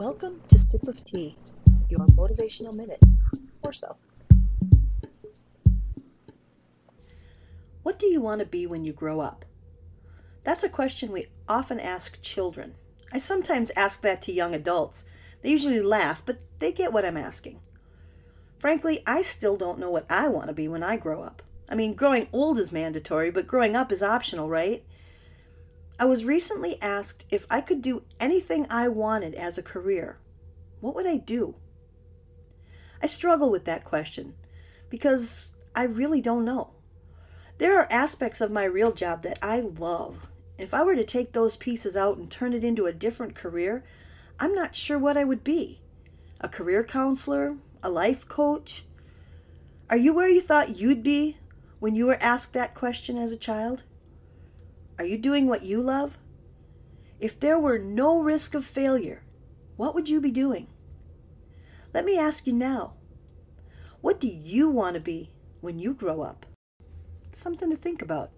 Welcome to Sip of Tea, your motivational minute, or so. What do you want to be when you grow up? That's a question we often ask children. I sometimes ask that to young adults. They usually laugh, but they get what I'm asking. Frankly, I still don't know what I want to be when I grow up. I mean, growing old is mandatory, but growing up is optional, right? I was recently asked if I could do anything I wanted as a career. What would I do? I struggle with that question because I really don't know. There are aspects of my real job that I love. If I were to take those pieces out and turn it into a different career, I'm not sure what I would be. A career counselor? A life coach? Are you where you thought you'd be when you were asked that question as a child? Are you doing what you love? If there were no risk of failure, what would you be doing? Let me ask you now what do you want to be when you grow up? Something to think about.